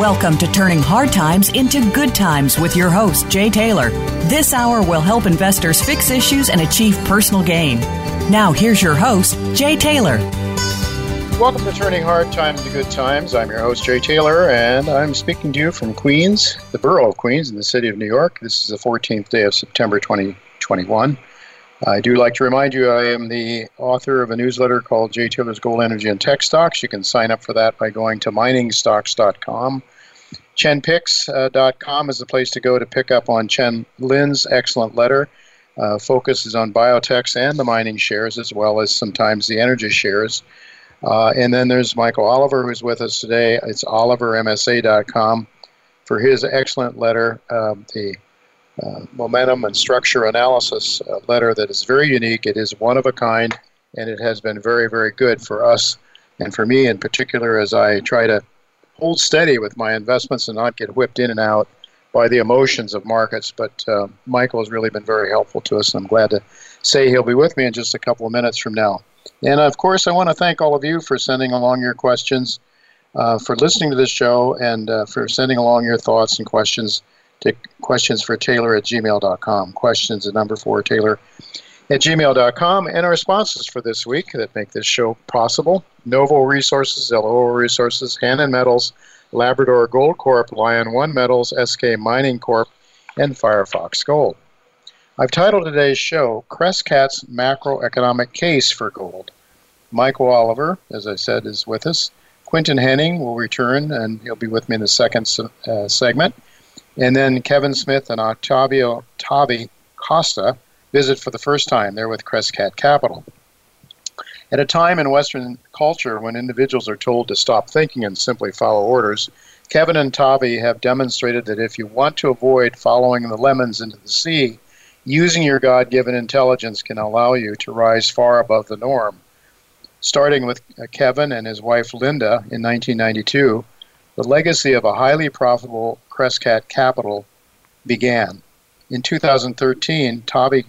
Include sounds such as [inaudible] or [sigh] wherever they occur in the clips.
Welcome to Turning Hard Times into Good Times with your host, Jay Taylor. This hour will help investors fix issues and achieve personal gain. Now, here's your host, Jay Taylor. Welcome to Turning Hard Times into Good Times. I'm your host, Jay Taylor, and I'm speaking to you from Queens, the borough of Queens in the city of New York. This is the 14th day of September 2021. I do like to remind you I am the author of a newsletter called Jay Taylor's Gold Energy and Tech Stocks. You can sign up for that by going to miningstocks.com. ChenPicks.com is the place to go to pick up on Chen Lin's excellent letter. Uh, focuses on biotechs and the mining shares as well as sometimes the energy shares. Uh, and then there's Michael Oliver who's with us today. It's olivermsa.com for his excellent letter, um, the uh, momentum and structure analysis uh, letter that is very unique. It is one of a kind, and it has been very, very good for us and for me in particular as I try to hold steady with my investments and not get whipped in and out by the emotions of markets. But uh, Michael has really been very helpful to us, and I'm glad to say he'll be with me in just a couple of minutes from now. And of course, I want to thank all of you for sending along your questions, uh, for listening to this show, and uh, for sending along your thoughts and questions to questions for Taylor at gmail.com. Questions at number four Taylor at gmail.com. And our sponsors for this week that make this show possible Novo Resources, LO Resources, Hannan Metals, Labrador Gold Corp, Lion One Metals, Eskay Mining Corp, and Firefox Gold. I've titled today's show Crescat's Macroeconomic Case for Gold. Michael Oliver, as I said, is with us. Quinton Hennigh will return, and he'll be with me in the second uh, segment. And then Kevin Smith and Octavio Tavi Costa visit for the first time. They're with Crescat Capital. At a time in Western culture when individuals are told to stop thinking and simply follow orders, Kevin and Tavi have demonstrated that if you want to avoid following the lemons into the sea, using your God given intelligence can allow you to rise far above the norm. Starting with uh, Kevin and his wife Linda in 1992, the legacy of a highly profitable Crescat Capital began. In 2013, Tavi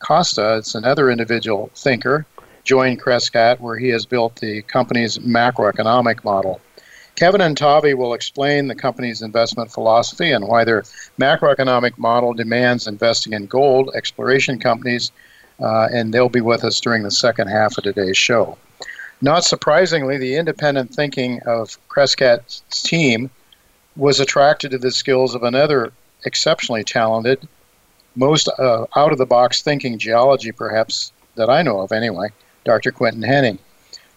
Costa, it's another individual thinker, joined Crescat, where he has built the company's macroeconomic model. Kevin and Tavi will explain the company's investment philosophy and why their macroeconomic model demands investing in gold exploration companies, uh, and they'll be with us during the second half of today's show. Not surprisingly, the independent thinking of Crescat's team was attracted to the skills of another exceptionally talented, most uh, out of the box thinking geology, perhaps, that I know of anyway, Dr. Quinton Hennigh.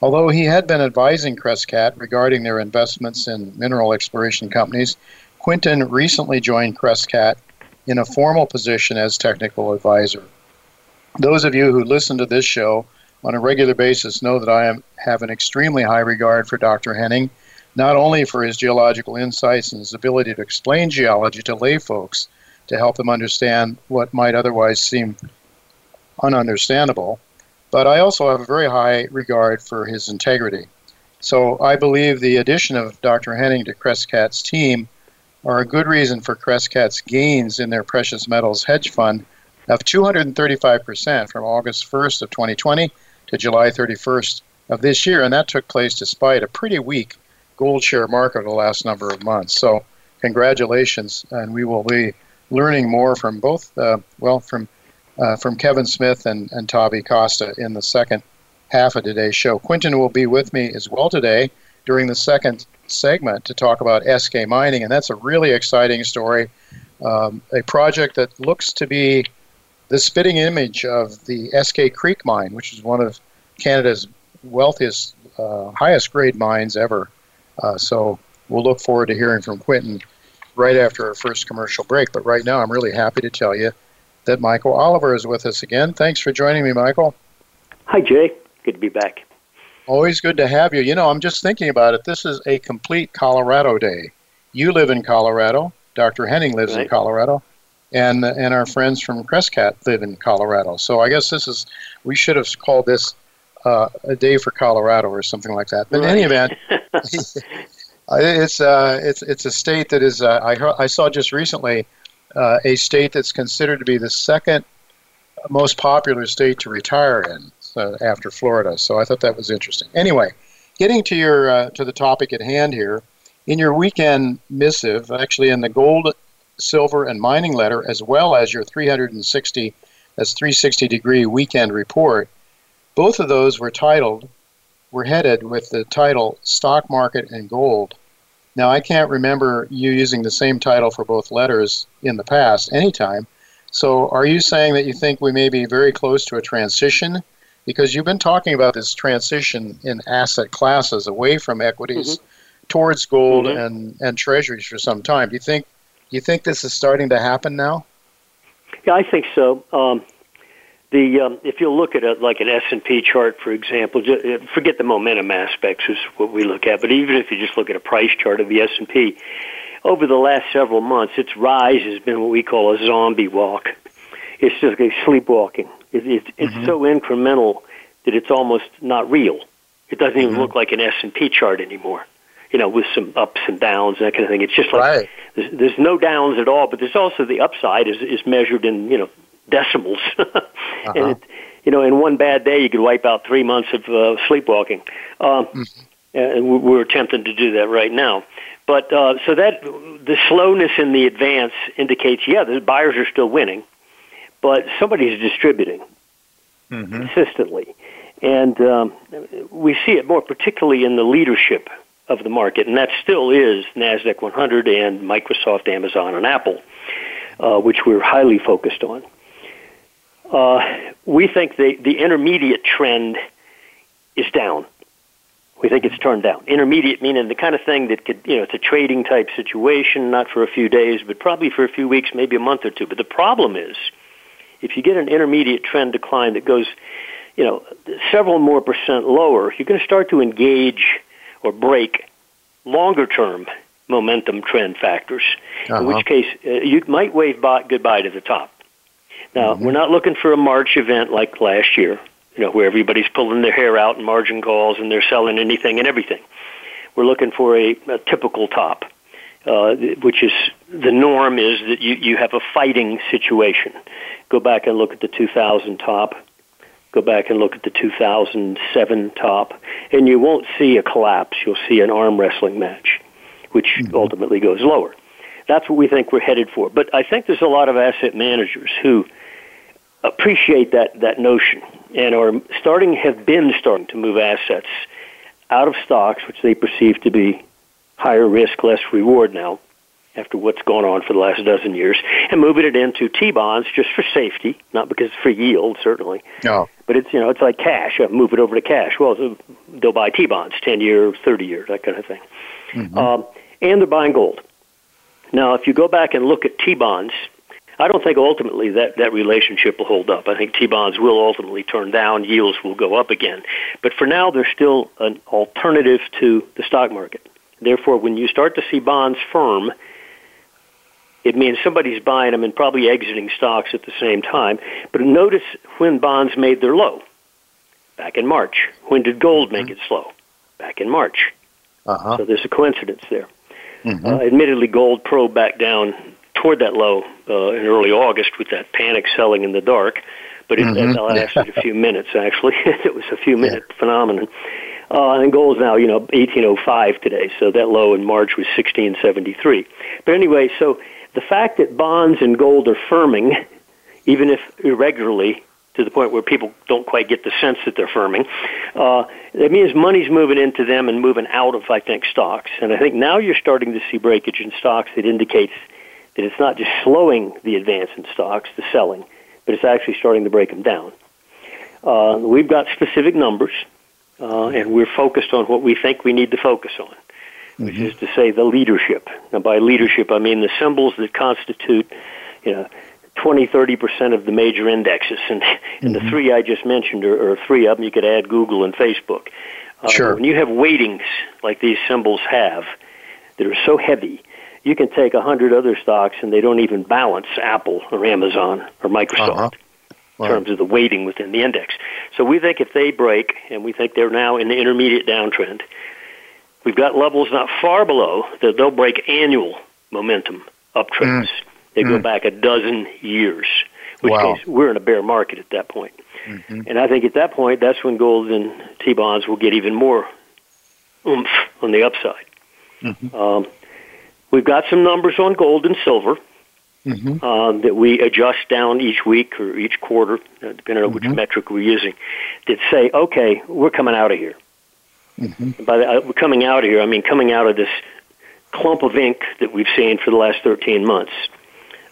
Although he had been advising Crescat regarding their investments in mineral exploration companies, Quinton recently joined Crescat in a formal position as technical advisor. Those of you who listen to this show on a regular basis know that I am, have an extremely high regard for Dr. Hennigh, not only for his geological insights and his ability to explain geology to lay folks to help them understand what might otherwise seem ununderstandable, but I also have a very high regard for his integrity. So I believe the addition of Dr. Hennigh to Crescat's team are a good reason for Crescat's gains in their precious metals hedge fund of 235% from August 1st of 2020 to July 31st of this year, and that took place despite a pretty weak gold share market the last number of months. So, congratulations, and we will be learning more from both, uh, well, from uh, from Kevin Smith and, and Tavi Costa in the second half of today's show. Quinton will be with me as well today during the second segment to talk about Eskay Mining, and that's a really exciting story. Um, a project that looks to be the spitting image of the Eskay Creek mine, which is one of Canada's wealthiest, uh, highest grade mines ever. Uh, so we'll look forward to hearing from Quinton right after our first commercial break. But right now, I'm really happy to tell you that Michael Oliver is with us again. Thanks for joining me, Michael. Hi, Jay. Good to be back. Always good to have you. You know, I'm just thinking about it. This is a complete Colorado day. You live in Colorado. Dr. Hennigh lives right. in Colorado. And, and our friends from Crescat live in Colorado. So I guess this is, we should have called this uh, a day for Colorado or something like that. But in any event, [laughs] it's, uh, it's, it's a state that is, uh, I, heard, I saw just recently uh, a state that's considered to be the second most popular state to retire in uh, after Florida. So I thought that was interesting. Anyway, getting to your uh, to the topic at hand here, in your weekend missive, actually in the gold, silver, and mining letter, as well as your 360 that's 360 degree weekend report, both of those were titled were headed with the title stock market and gold. Now I can't remember you using the same title for both letters in the past anytime. So are you saying that you think we may be very close to a transition because you've been talking about this transition in asset classes away from equities mm-hmm. towards gold mm-hmm. and, and treasuries for some time. Do you think you think this is starting to happen now? Yeah, I think so. Um, the um, if you look at a, like an S and P chart, for example, just, uh, forget the momentum aspects is what we look at. But even if you just look at a price chart of the S and P, over the last several months, its rise has been what we call a zombie walk. It's just like sleepwalking. It, it, it's mm-hmm. so incremental that it's almost not real. It doesn't even mm-hmm. look like an S and P chart anymore. You know, with some ups and downs and that kind of thing. It's just like right. there's, there's no downs at all, but there's also the upside is is measured in you know decimals, [laughs] uh-huh. and it, you know, in one bad day you could wipe out three months of uh, sleepwalking. Um, mm-hmm. And we're attempting to do that right now. But uh, so that the slowness in the advance indicates, yeah, the buyers are still winning, but somebody's distributing mm-hmm. consistently. And um, we see it more particularly in the leadership of the market, and that still is NASDAQ 100 and Microsoft, Amazon, and Apple, uh, which we're highly focused on. Uh, we think the, the intermediate trend is down. We think it's turned down. Intermediate meaning the kind of thing that could, you know, it's a trading type situation, not for a few days, but probably for a few weeks, maybe a month or two. But the problem is, if you get an intermediate trend decline that goes, you know, several more percent lower, you're going to start to engage or break longer term momentum trend factors. Uh-huh. In which uh-huh. case, uh, you might wave by, goodbye to the top. Now, mm-hmm. we're not looking for a March event like last year, you know, where everybody's pulling their hair out in margin calls and they're selling anything and everything. We're looking for a, a typical top uh, which is the norm is that you, you have a fighting situation. Go back and look at the 2000 top. Go back and look at the 2007 top, and you won't see a collapse. You'll see an arm wrestling match, which mm-hmm. ultimately goes lower. That's what we think we're headed for. But I think there's a lot of asset managers who appreciate that, that notion and are starting, have been starting to move assets out of stocks, which they perceive to be higher risk, less reward now after what's gone on for the last dozen years, and moving it into T-bonds just for safety, not because for yield certainly. No. But it's you know it's like cash. I move it over to cash. Well, they'll buy T-bonds, ten year, thirty year, that kind of thing. Mm-hmm. Um, and they're buying gold. Now, if you go back and look at T-bonds, I don't think ultimately that that relationship will hold up. I think T-bonds will ultimately turn down, yields will go up again. But for now, they're still an alternative to the stock market. Therefore, when you start to see bonds firm, it means somebody's buying them and probably exiting stocks at the same time. But notice when bonds made their low, back in March. When did gold mm-hmm. make it slow? Back in March. Uh-huh. So there's a coincidence there. Mm-hmm. Uh, admittedly, gold probed back down toward that low uh, in early August with that panic selling in the dark, but it, mm-hmm. that lasted a [laughs] few minutes. Actually, [laughs] it was a few minute yeah. phenomenon. Uh, and gold is now, you know, 1805 today. So that low in March was 1673. But anyway, so the fact that bonds and gold are firming, even if irregularly, to the point where people don't quite get the sense that they're firming, uh, that means money's moving into them and moving out of, I think, stocks. And I think now you're starting to see breakage in stocks that indicates that it's not just slowing the advance in stocks, the selling, but it's actually starting to break them down. Uh, we've got specific numbers, uh, and we're focused on what we think we need to focus on, which mm-hmm. is to say the leadership. Now, by leadership, I mean the symbols that constitute, you know, 20, 30 percent of the major indexes, and and mm-hmm. the three I just mentioned are, are three of them. You could add Google and Facebook. Uh, sure. When you have weightings like these symbols have, that are so heavy, you can take a hundred other stocks and they don't even balance Apple or Amazon or Microsoft. Uh-huh in terms of the weighting within the index. So we think if they break, and we think they're now in the intermediate downtrend, we've got levels not far below that they'll break annual momentum uptrends. Mm. They mm. go back a dozen years, which wow. case we're in a bear market at that point. Mm-hmm. And I think at that point, that's when gold and T bonds will get even more oomph on the upside. Mm-hmm. Um, we've got some numbers on gold and silver mm-hmm. um, that we adjust down each week or each quarter, uh, depending on which mm-hmm. metric we're using, that say, okay, we're coming out of here. Mm-hmm. By the, uh, we're coming out of here, I mean coming out of this clump of ink that we've seen for the last 13 months.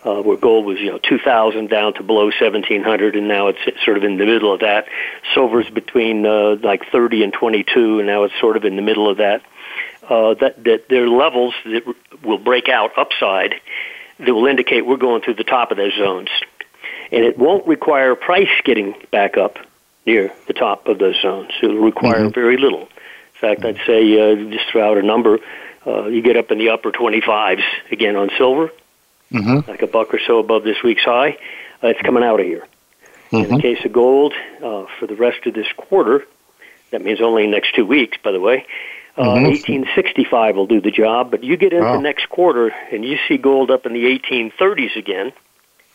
Uh, where gold was, you know, 2,000 down to below 1,700, and now it's sort of in the middle of that. Silver's between uh, like 30 and 22, and now it's sort of in the middle of that. Uh, that that there are levels that will break out upside that will indicate we're going through the top of those zones. And it won't require price getting back up near the top of those zones. It will require mm-hmm. very little. In fact, I'd say uh, just throw out a number. Uh, you get up in the upper 25s again on silver, mm-hmm. like a buck or so above this week's high. Uh, it's coming out of here. Mm-hmm. In the mm-hmm. case of gold, uh, for the rest of this quarter, that means only next two weeks, by the way, uh, 1865 will do the job, but you get into wow. next quarter and you see gold up in the 1830s again.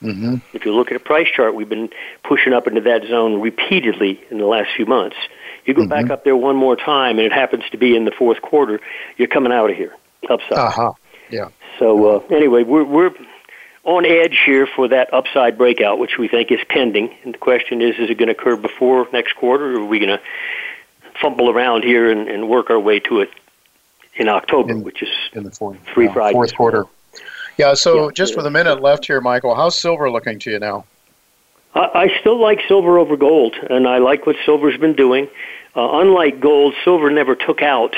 Mm-hmm. If you look at a price chart, we've been pushing up into that zone repeatedly in the last few months. You go mm-hmm. back up there one more time, and it happens to be in the fourth quarter. You're coming out of here upside. Uh-huh. Yeah. So uh, anyway, we're we're on edge here for that upside breakout, which we think is pending. And the question is, is it going to occur before next quarter, or are we going to fumble around here and, and work our way to it in October, in, which is in the fourth, three Fridays. Fourth quarter. Yeah, so yeah, just with a minute left here, Michael, how's silver looking to you now? I, I still like silver over gold, and I like what silver's been doing. Uh, unlike gold, silver never took out.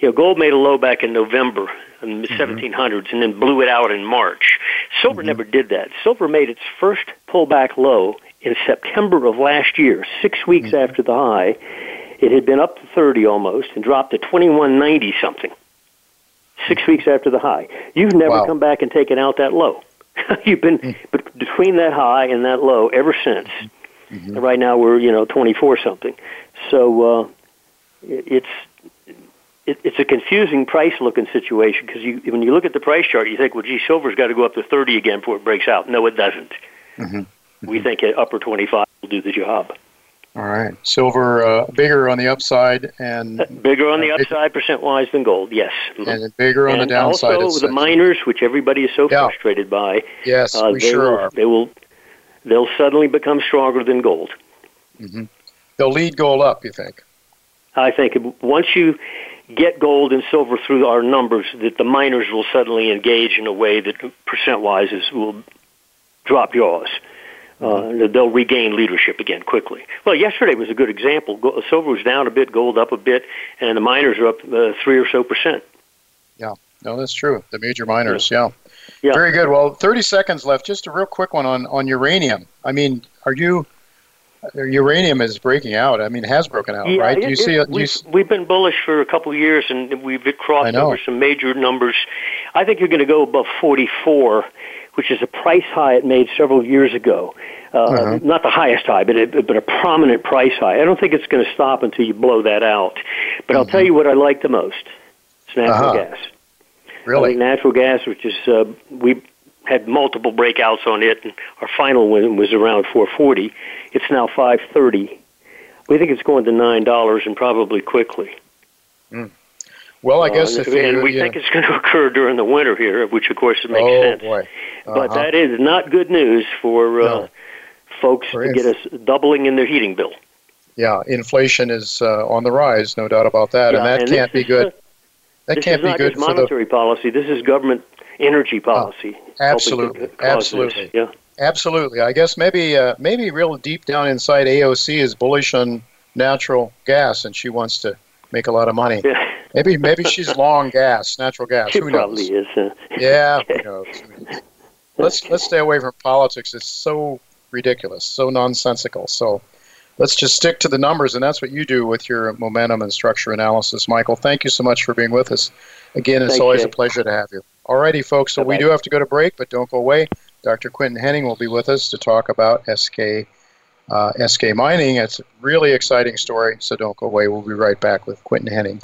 You know, gold made a low back in November in the mm-hmm. 1700s and then blew it out in March. Silver mm-hmm. never did that. Silver made its first pullback low in September of last year, six weeks mm-hmm. after the high, it had been up to 30 almost and dropped to 2190 something six weeks after the high. You've never wow. come back and taken out that low. [laughs] You've been mm. between that high and that low ever since. Mm-hmm. right now we're you know 24 something. So uh, it's it, it's a confusing price looking situation because you when you look at the price chart, you think, well, gee, silver's got to go up to 30 again before it breaks out. No, it doesn't. Mm-hmm. Mm-hmm. We think upper 25 will do the job. All right. Silver uh, bigger on the upside and uh, bigger on the upside percent wise than gold. Yes. Mm-hmm. And bigger on and the downside. Also, the miners, which everybody is so yeah. frustrated by. Yes, uh, we they sure will, are. They will. They'll suddenly become stronger than gold. Mm-hmm. They'll lead gold up. You think? I think once you get gold and silver through our numbers, that the miners will suddenly engage in a way that percent wise will drop jaws uh, they'll regain leadership again quickly. Well, yesterday was a good example. Gold, silver was down a bit, gold up a bit, and the miners are up uh, three or so percent. Yeah, no, that's true. The major miners, yeah. yeah. yeah. Very good. Well, 30 seconds left. Just a real quick one on, on uranium. I mean, are you uranium is breaking out. I mean, has broken out, yeah, right? It, you see, it, we've, you, we've been bullish for a couple of years, and we've crossed over some major numbers. I think you're going to go above 44 which is a price high it made several years ago. Uh, uh-huh. Not the highest high, but it, but a prominent price high. I don't think it's going to stop until you blow that out. But I'll tell mm-hmm. you what I like the most: it's natural uh-huh. gas. Really, I think natural gas, which is uh, we had multiple breakouts on it, and our final one was around 440. It's now 530. We think it's going to nine dollars and probably quickly. Mm. Well, I guess uh, if and you, we yeah. think it's going [laughs] to occur during the winter here, which of course makes oh, sense. Boy. Uh-huh. But that is not good news for uh, no. folks for to get us doubling in their heating bill. Yeah, inflation is uh, on the rise, no doubt about that, yeah, and that and can't be good. Uh, that can't be good for monetary the policy. This is government energy policy. Oh, absolutely, absolutely. Yeah. Absolutely. I guess maybe uh, maybe real deep down inside AOC is bullish on natural gas, and she wants to make a lot of money. Yeah. Maybe maybe she's [laughs] long gas, natural gas. She Who probably knows? is. Huh? Yeah, who [laughs] knows? Let's let's stay away from politics. It's so ridiculous, so nonsensical. So let's just stick to the numbers, and that's what you do with your momentum and structure analysis, Michael. Thank you so much for being with us. Again, it's Thanks, always Jay. a pleasure to have you. Alrighty, folks. So we Bye-bye. do have to go to break, but don't go away. Dr. Quinton Hennigh will be with us to talk about Eskay uh, Eskay mining. It's a really exciting story, so don't go away. We'll be right back with Quinton Hennigh.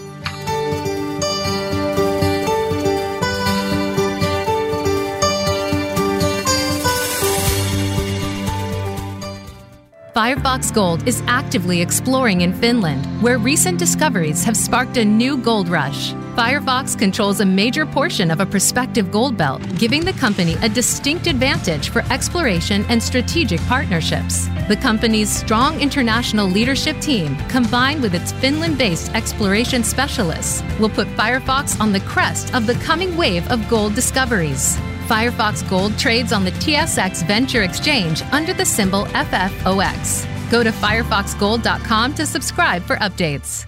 Firefox Gold is actively exploring in Finland, where recent discoveries have sparked a new gold rush. Firefox controls a major portion of a prospective gold belt, giving the company a distinct advantage for exploration and strategic partnerships. The company's strong international leadership team, combined with its Finland based exploration specialists, will put Firefox on the crest of the coming wave of gold discoveries. Firefox Gold trades on the TSX Venture Exchange under the symbol FFOX. Go to firefoxgold.com to subscribe for updates.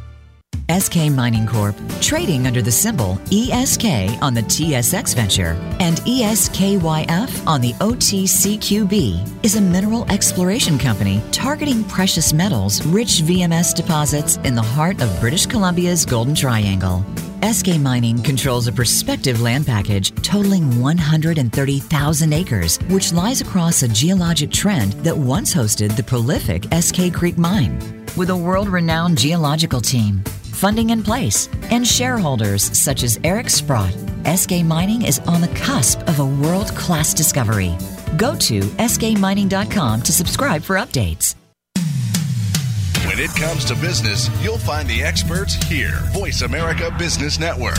Eskay Mining Corp, trading under the symbol ESK on the TSX Venture and ESKYF on the OTCQB, is a mineral exploration company targeting precious metals rich VMS deposits in the heart of British Columbia's Golden Triangle. Eskay Mining controls a prospective land package totaling 130,000 acres, which lies across a geologic trend that once hosted the prolific Eskay Creek mine. With a world renowned geological team, funding in place, and shareholders such as Eric Sprott, Eskay Mining is on the cusp of a world class discovery. Go to eskaymining.com to subscribe for updates. When it comes to business, you'll find the experts here. Voice America Business Network.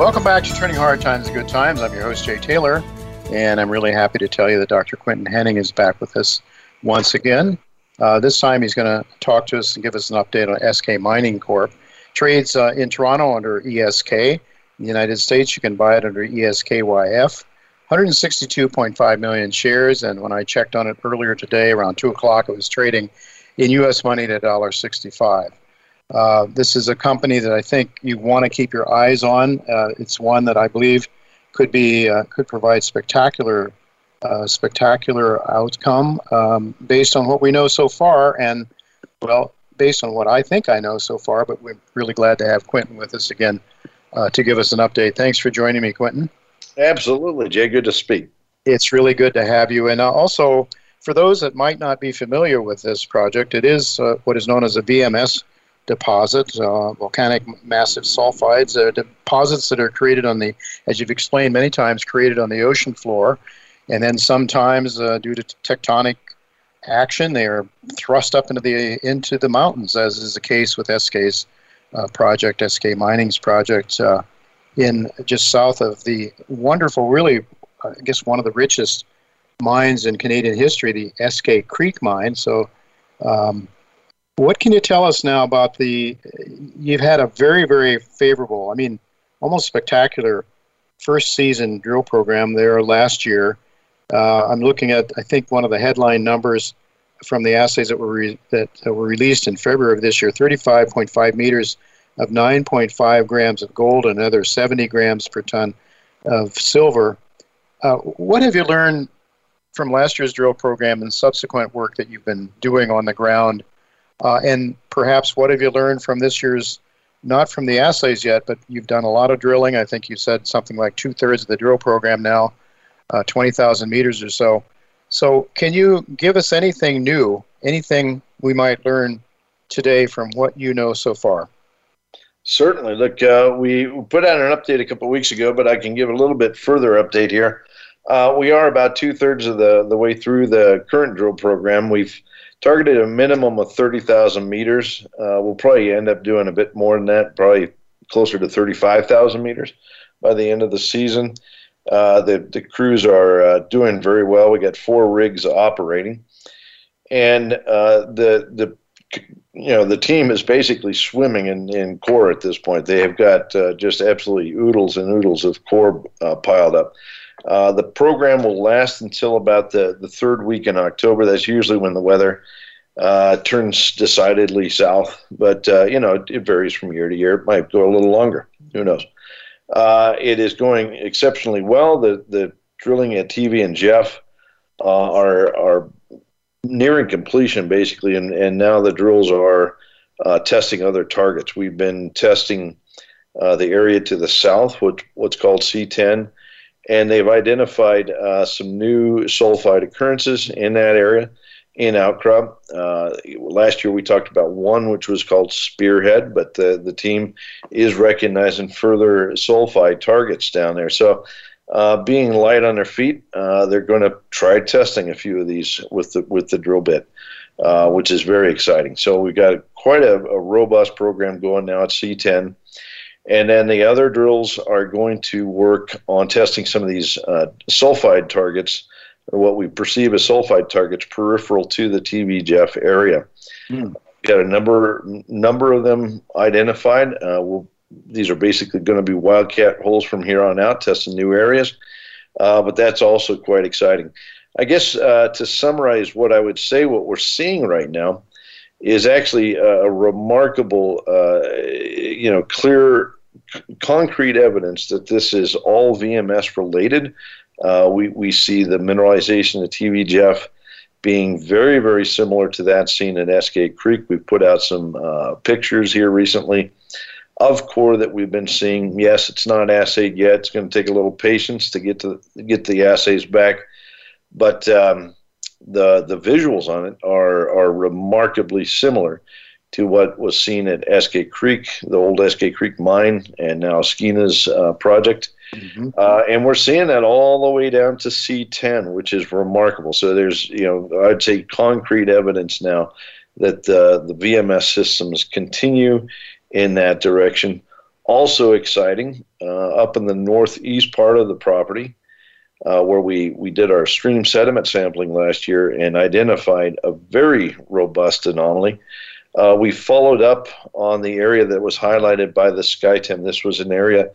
Welcome back to Turning Hard Times to Good Times. I'm your host, Jay Taylor, and I'm really happy to tell you that Dr. Quinton Hennigh is back with us once again. Uh, this time he's going to talk to us and give us an update on Eskay Mining Corp. Trades uh, in Toronto under ESK. In the United States, you can buy it under ESKYF. 162.5 million shares, and when I checked on it earlier today, around 2 o'clock, it was trading in U.S. money at $1.65. Uh, this is a company that I think you want to keep your eyes on. Uh, it's one that I believe could be uh, could provide spectacular, uh, spectacular outcome um, based on what we know so far, and well, based on what I think I know so far. But we're really glad to have Quinton with us again uh, to give us an update. Thanks for joining me, Quinton. Absolutely, Jay. Good to speak. It's really good to have you, and uh, also for those that might not be familiar with this project, it is uh, what is known as a VMS deposit, uh, volcanic massive sulfides, uh, deposits that are created on the, as you've explained many times, created on the ocean floor, and then sometimes uh, due to tectonic action, they are thrust up into the into the mountains, as is the case with Eskay's uh, project, Eskay Mining's project, uh, in just south of the wonderful, really, I guess one of the richest mines in Canadian history, the Eskay Creek mine. So. Um, what can you tell us now about the? You've had a very, very favorable, I mean, almost spectacular first season drill program there last year. Uh, I'm looking at, I think, one of the headline numbers from the assays that were re- that, were released in February of this year: 35.5 meters of 9.5 grams of gold and another 70 grams per ton of silver. Uh, what have you learned from last year's drill program and subsequent work that you've been doing on the ground? Uh, and perhaps what have you learned from this year's, not from the assays yet, but you've done a lot of drilling. I think you said something like two thirds of the drill program now, uh, 20,000 meters or so. So, can you give us anything new, anything we might learn today from what you know so far? Certainly. Look, uh, we put out an update a couple weeks ago, but I can give a little bit further update here. Uh, we are about two thirds of the, the way through the current drill program. We've targeted a minimum of 30,000 meters. Uh, we'll probably end up doing a bit more than that, probably closer to 35,000 meters by the end of the season. Uh, the, the crews are uh, doing very well. We got four rigs operating. And uh, the, the you know the team is basically swimming in, in core at this point. They have got uh, just absolutely oodles and oodles of core uh, piled up. Uh, the program will last until about the, the third week in October. That's usually when the weather uh, turns decidedly south, but uh, you know it varies from year to year. It might go a little longer. Who knows? Uh, it is going exceptionally well. The the drilling at TV and Jeff are are nearing completion basically, and, and now the drills are uh, testing other targets. We've been testing uh, the area to the south, what, what's called C10, and they've identified uh, some new sulfide occurrences in that area in outcrop. Uh, last year we talked about one which was called Spearhead, but the, the team is recognizing further sulfide targets down there. So uh, being light on their feet, uh, they're going to try testing a few of these with the with the drill bit, uh, which is very exciting. So we've got quite a, a, robust program going now at C10, and then the other drills are going to work on testing some of these uh, sulfide targets, or what we perceive as sulfide targets peripheral to the TV Jeff area. Mm. Got a number number of them identified. Uh, we'll these are basically going to be wildcat holes from here on out, testing new areas. Uh, but that's also quite exciting. I guess uh, to summarize what I would say, what we're seeing right now is actually a, remarkable, uh, you know, clear, c- concrete evidence that this is all VMS related. Uh, we, we see the mineralization of TV Jeff being very, very similar to that seen at Eskay Creek. We've put out some uh, pictures here recently of core that we've been seeing. Yes, it's not assayed yet. It's going to take a little patience to get to get the assays back, but um, the the visuals on it are are remarkably similar to what was seen at Eskay Creek, the old Eskay Creek mine, and now Skeena's uh, project. Mm-hmm. Uh, and we're seeing that all the way down to C10, which is remarkable. So there's, you know, I'd say concrete evidence now that uh, the VMS systems continue in that direction. Also exciting, uh, up in the northeast part of the property, uh, where we, we did our stream sediment sampling last year and identified a very robust anomaly. Uh, we followed up on the area that was highlighted by the SkyTEM. This was an area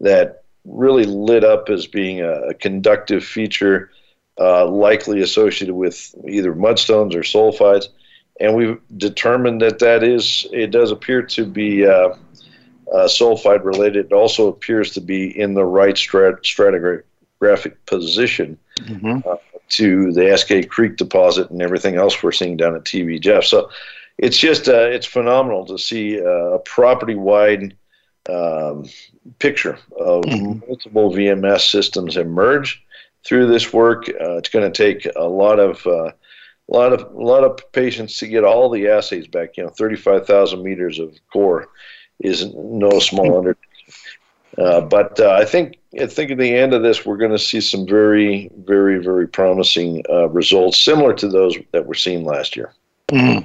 that really lit up as being a, a conductive feature, uh, likely associated with either mudstones or sulfides and we've determined that that is it does appear to be uh, uh, sulfide related. It also appears to be in the right strat- stratigraphic position mm-hmm. uh, to the Eskay Creek deposit and everything else we're seeing down at TV Jeff. So it's just uh, it's phenomenal to see a property wide um, picture of mm-hmm. multiple VMS systems emerge through this work. Uh, it's going to take a lot of uh, a lot of a lot of patience to get all the assays back. You know, 35,000 meters of core is no small undertaking. Uh, but uh, I think I think at the end of this, we're going to see some very, very, very promising uh, results, similar to those that were seen last year. Mm-hmm.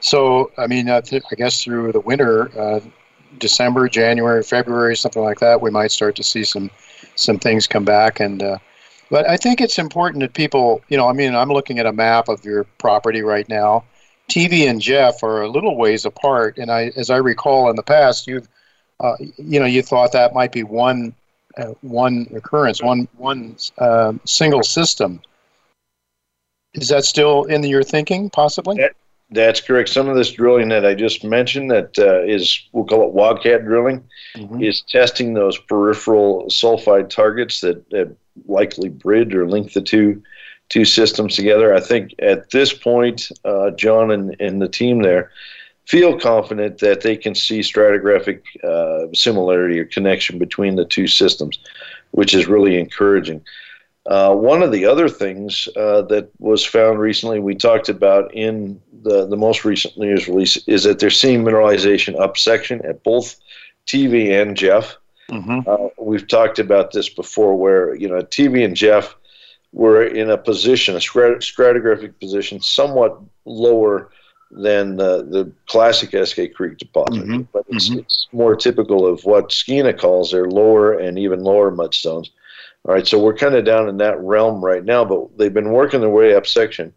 So, I mean, th- I, guess through the winter, uh, December, January, February, something like that, we might start to see some some things come back and uh, but I think it's important that people, you know, I mean, I'm looking at a map of your property right now. TV and Jeff are a little ways apart, and I, as I recall in the past, you've, uh, you know, you thought that might be one, uh, one occurrence, one one uh, single system. Is that still in your thinking, possibly? That, that's correct. Some of this drilling that I just mentioned, that uh, is we'll call it wildcat drilling, mm-hmm. is testing those peripheral sulfide targets that, that likely bridge or link the two two systems together. I think at this point, uh, John and, and the team there feel confident that they can see stratigraphic uh, similarity or connection between the two systems, which is really encouraging. Uh, one of the other things uh, that was found recently, we talked about in the, the most recent news release, is that they're seeing mineralization up section at both TV and Jeff. Mm-hmm. Uh, we've talked about this before, where you know TV and Jeff were in a position, a stratigraphic position, somewhat lower than the, the classic Eskay Creek deposit, mm-hmm. but it's, mm-hmm. it's, more typical of what Skeena calls their lower and even lower mudstones. All right, so we're kind of down in that realm right now, but they've been working their way up section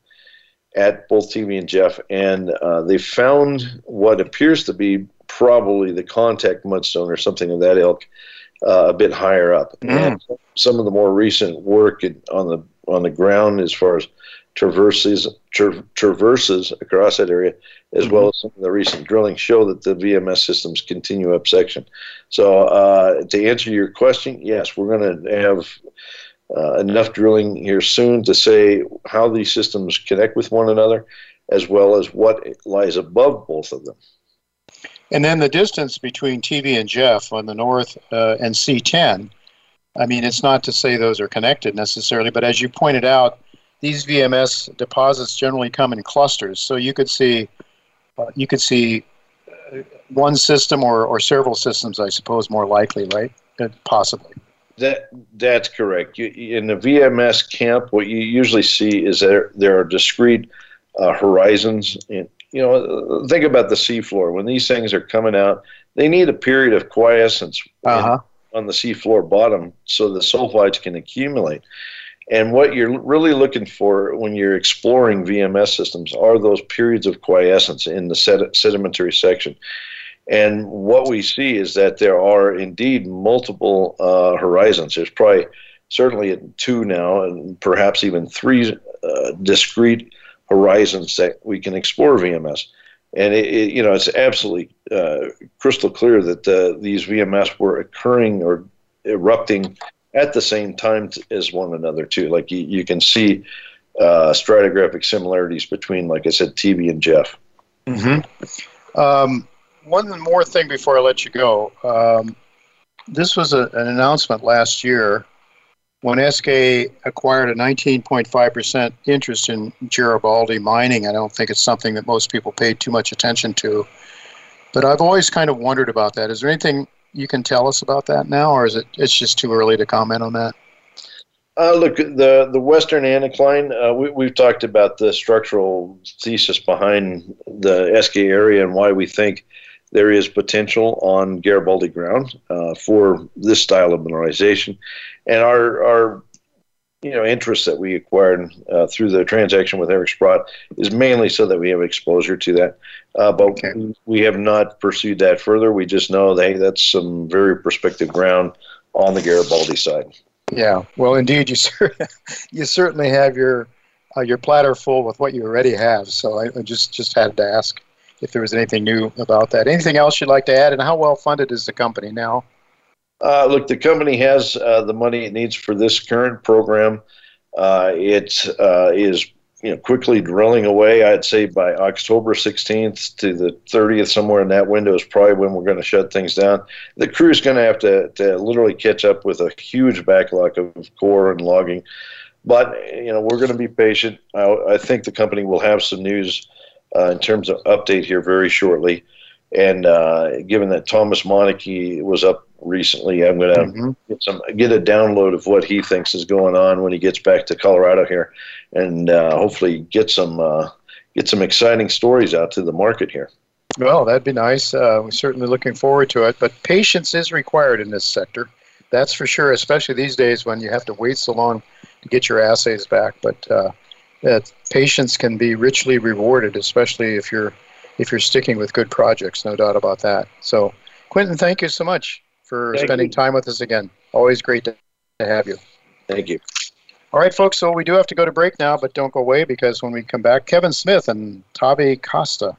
at both TV and Jeff, and uh, they found what appears to be probably the contact mudstone or something of that ilk uh, a bit higher up. Mm. And some of the more recent work on the on the ground as far as traverses tra- traverses across that area, as mm-hmm. well as some of the recent drilling, show that the VMS systems continue up section. So uh, to answer your question, yes, we're going to have uh, enough drilling here soon to say how these systems connect with one another, as well as what lies above both of them. And then the distance between TV and Jeff on the north uh, and C10. I mean, it's not to say those are connected necessarily, but as you pointed out, these VMS deposits generally come in clusters. So you could see, uh, you could see uh, one system or, or several systems, I suppose, more likely, right? Uh, possibly. That that's correct. You, in the VMS camp, what you usually see is there there are discrete uh, horizons. And you know, think about the seafloor. When these things are coming out, they need a period of quiescence uh-huh. in, on the seafloor bottom so the sulfides can accumulate. And what you're really looking for when you're exploring VMS systems are those periods of quiescence in the sed- sedimentary section. And what we see is that there are indeed multiple uh, horizons. There's probably certainly two now, and perhaps even three uh, discrete horizons that we can explore VMS. And it, it you know, it's absolutely uh, crystal clear that uh, these VMS were occurring or erupting at the same time as one another too. Like you, you can see uh, stratigraphic similarities between, like I said, TV and Jeff. Mm-hmm. Um, one more thing before I let you go. Um, this was a, an announcement last year when Eskay acquired a 19.5% interest in Garibaldi mining. I don't think it's something that most people paid too much attention to. But I've always kind of wondered about that. Is there anything you can tell us about that now, or is it it's just too early to comment on that? Uh, look, the the Western Anticline. Uh, we, we've talked about the structural thesis behind the Eskay area and why we think there is potential on Garibaldi ground uh, for this style of mineralization, and our our you know interest that we acquired uh, through the transaction with Eric Sprott is mainly so that we have exposure to that. Uh, but okay. we have not pursued that further. We just know that hey, that's some very prospective ground on the Garibaldi side. Yeah, well, indeed, you [laughs] you certainly have your uh, your platter full with what you already have. So I, I just just had to ask if there was anything new about that. Anything else you'd like to add? And how well funded is the company now? Uh, look, the company has uh, the money it needs for this current program. Uh, it uh, is you know, quickly drilling away. I'd say by October 16th to the 30th, somewhere in that window is probably when we're going to shut things down. The crew is going to have to, to literally catch up with a huge backlog of core and logging. But, you know, we're going to be patient. I, I think the company will have some news uh, in terms of update here very shortly. And uh, given that Thomas Monecke was up recently, I'm going to mm-hmm. get some get a download of what he thinks is going on when he gets back to Colorado here, and uh, hopefully get some uh, get some exciting stories out to the market here. Well, that'd be nice. Uh, we're certainly looking forward to it. But patience is required in this sector. That's for sure, especially these days when you have to wait so long to get your assays back. But uh, that patience can be richly rewarded, especially if you're if you're sticking with good projects, no doubt about that. So, Quinton, thank you so much for thank spending you. time with us again. Always great to have you. Thank you. All right, folks, so we do have to go to break now, but don't go away because when we come back, Kevin Smith and Tavi Costa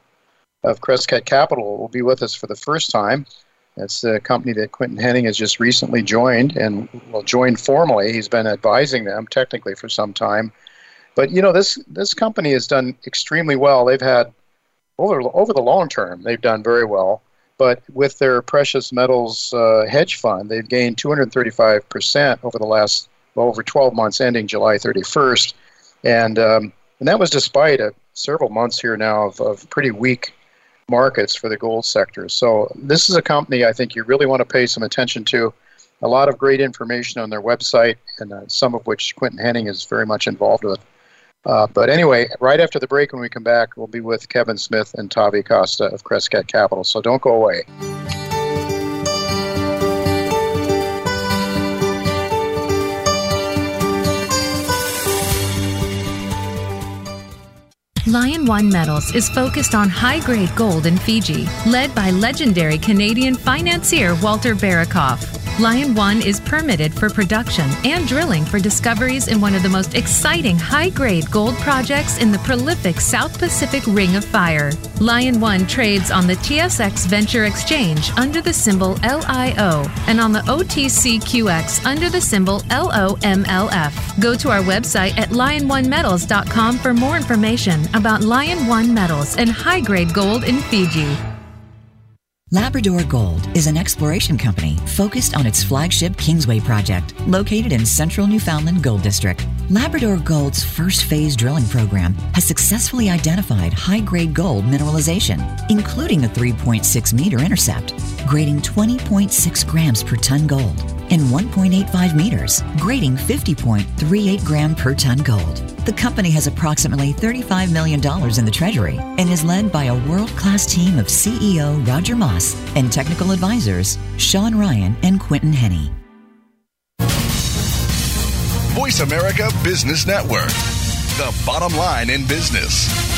of Crescat Capital will be with us for the first time. That's the company that Quinton Hennigh has just recently joined and will join formally. He's been advising them technically for some time. But you know, this this company has done extremely well. They've had over over the long term, they've done very well. But with their precious metals uh, hedge fund, they've gained 235% over the last, well, over 12 months ending July 31st. And, um, and that was despite a, several months here now of, of pretty weak markets for the gold sector. So this is a company I think you really want to pay some attention to. A lot of great information on their website, and uh, some of which Quinton Hennigh is very much involved with. Uh, but anyway, right after the break, when we come back, we'll be with Kevin Smith and Tavi Costa of Crescat Capital. So don't go away. Lion One Metals is focused on high grade gold in Fiji, led by legendary Canadian financier Walter Berukoff. Lion One is permitted for production and drilling for discoveries in one of the most exciting high grade gold projects in the prolific South Pacific Ring of Fire. Lion One trades on the TSX Venture Exchange under the symbol LIO and on the OTCQX under the symbol LOMLF. Go to our website at liononemetals.com for more information about Lion One Metals and high grade gold in Fiji. Labrador Gold is an exploration company focused on its flagship Kingsway project, located in central Newfoundland Gold District. Labrador Gold's first phase drilling program has successfully identified high grade gold mineralization, including a 3.6 meter intercept, grading 20.6 grams per ton gold, and 1.85 meters, grading 50.38 gram per ton gold. The company has approximately $35 million in the treasury and is led by a world class team of CEO Roger Moss and technical advisors Shawn Ryan and Quinton Hennigh. Voice America Business Network, the bottom line in business.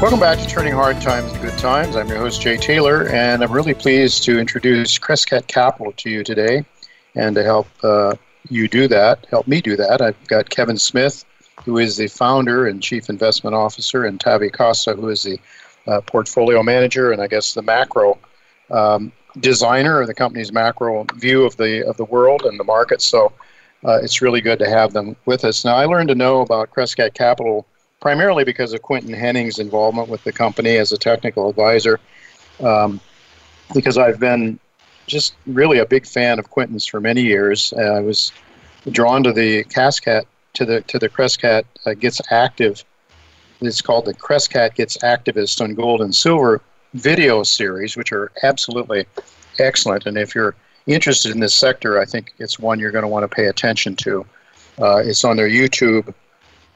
Welcome back to Turning Hard Times to Good Times. I'm your host, Jay Taylor, and I'm really pleased to introduce Crescat Capital to you today. And to help uh, you do that, help me do that, I've got Kevin Smith, who is the founder and chief investment officer, and Tavi Costa, who is the uh, portfolio manager and I guess the macro um, designer of the company's macro view of the of the world and the market. So uh, it's really good to have them with us. Now, I learned to know about Crescat Capital primarily because of Quinton Hennigh's involvement with the company as a technical advisor. Um, because I've been just really a big fan of Quinton's for many years. Uh, I was drawn to the Cascat to the to the Crescat uh, Gets Active. It's called the Crescat Gets Activist on Gold and Silver video series, which are absolutely excellent. And if you're interested in this sector, I think it's one you're going to want to pay attention to. Uh, it's on their YouTube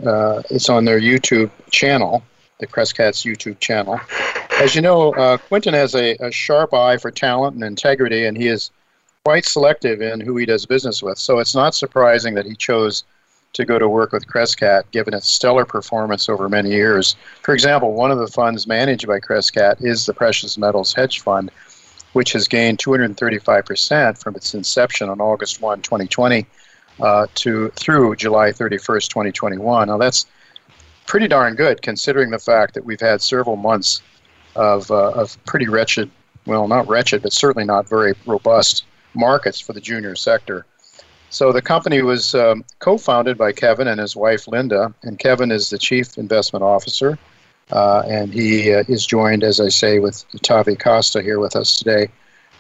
uh, it's on their YouTube channel, the Crescat's YouTube channel. As you know, uh, Quinton has a, a, sharp eye for talent and integrity, and he is quite selective in who he does business with. So it's not surprising that he chose to go to work with Crescat, given its stellar performance over many years. For example, one of the funds managed by Crescat is the Precious Metals Hedge Fund, which has gained 235% from its inception on August 1, 2020 uh, to through July 31st, 2021. Now that's pretty darn good considering the fact that we've had several months of, uh, of pretty wretched, well, not wretched, but certainly not very robust markets for the junior sector. So the company was um, co-founded by Kevin and his wife Linda, and Kevin is the chief investment officer, uh, and he uh, is joined, as I say, with Tavi Costa here with us today,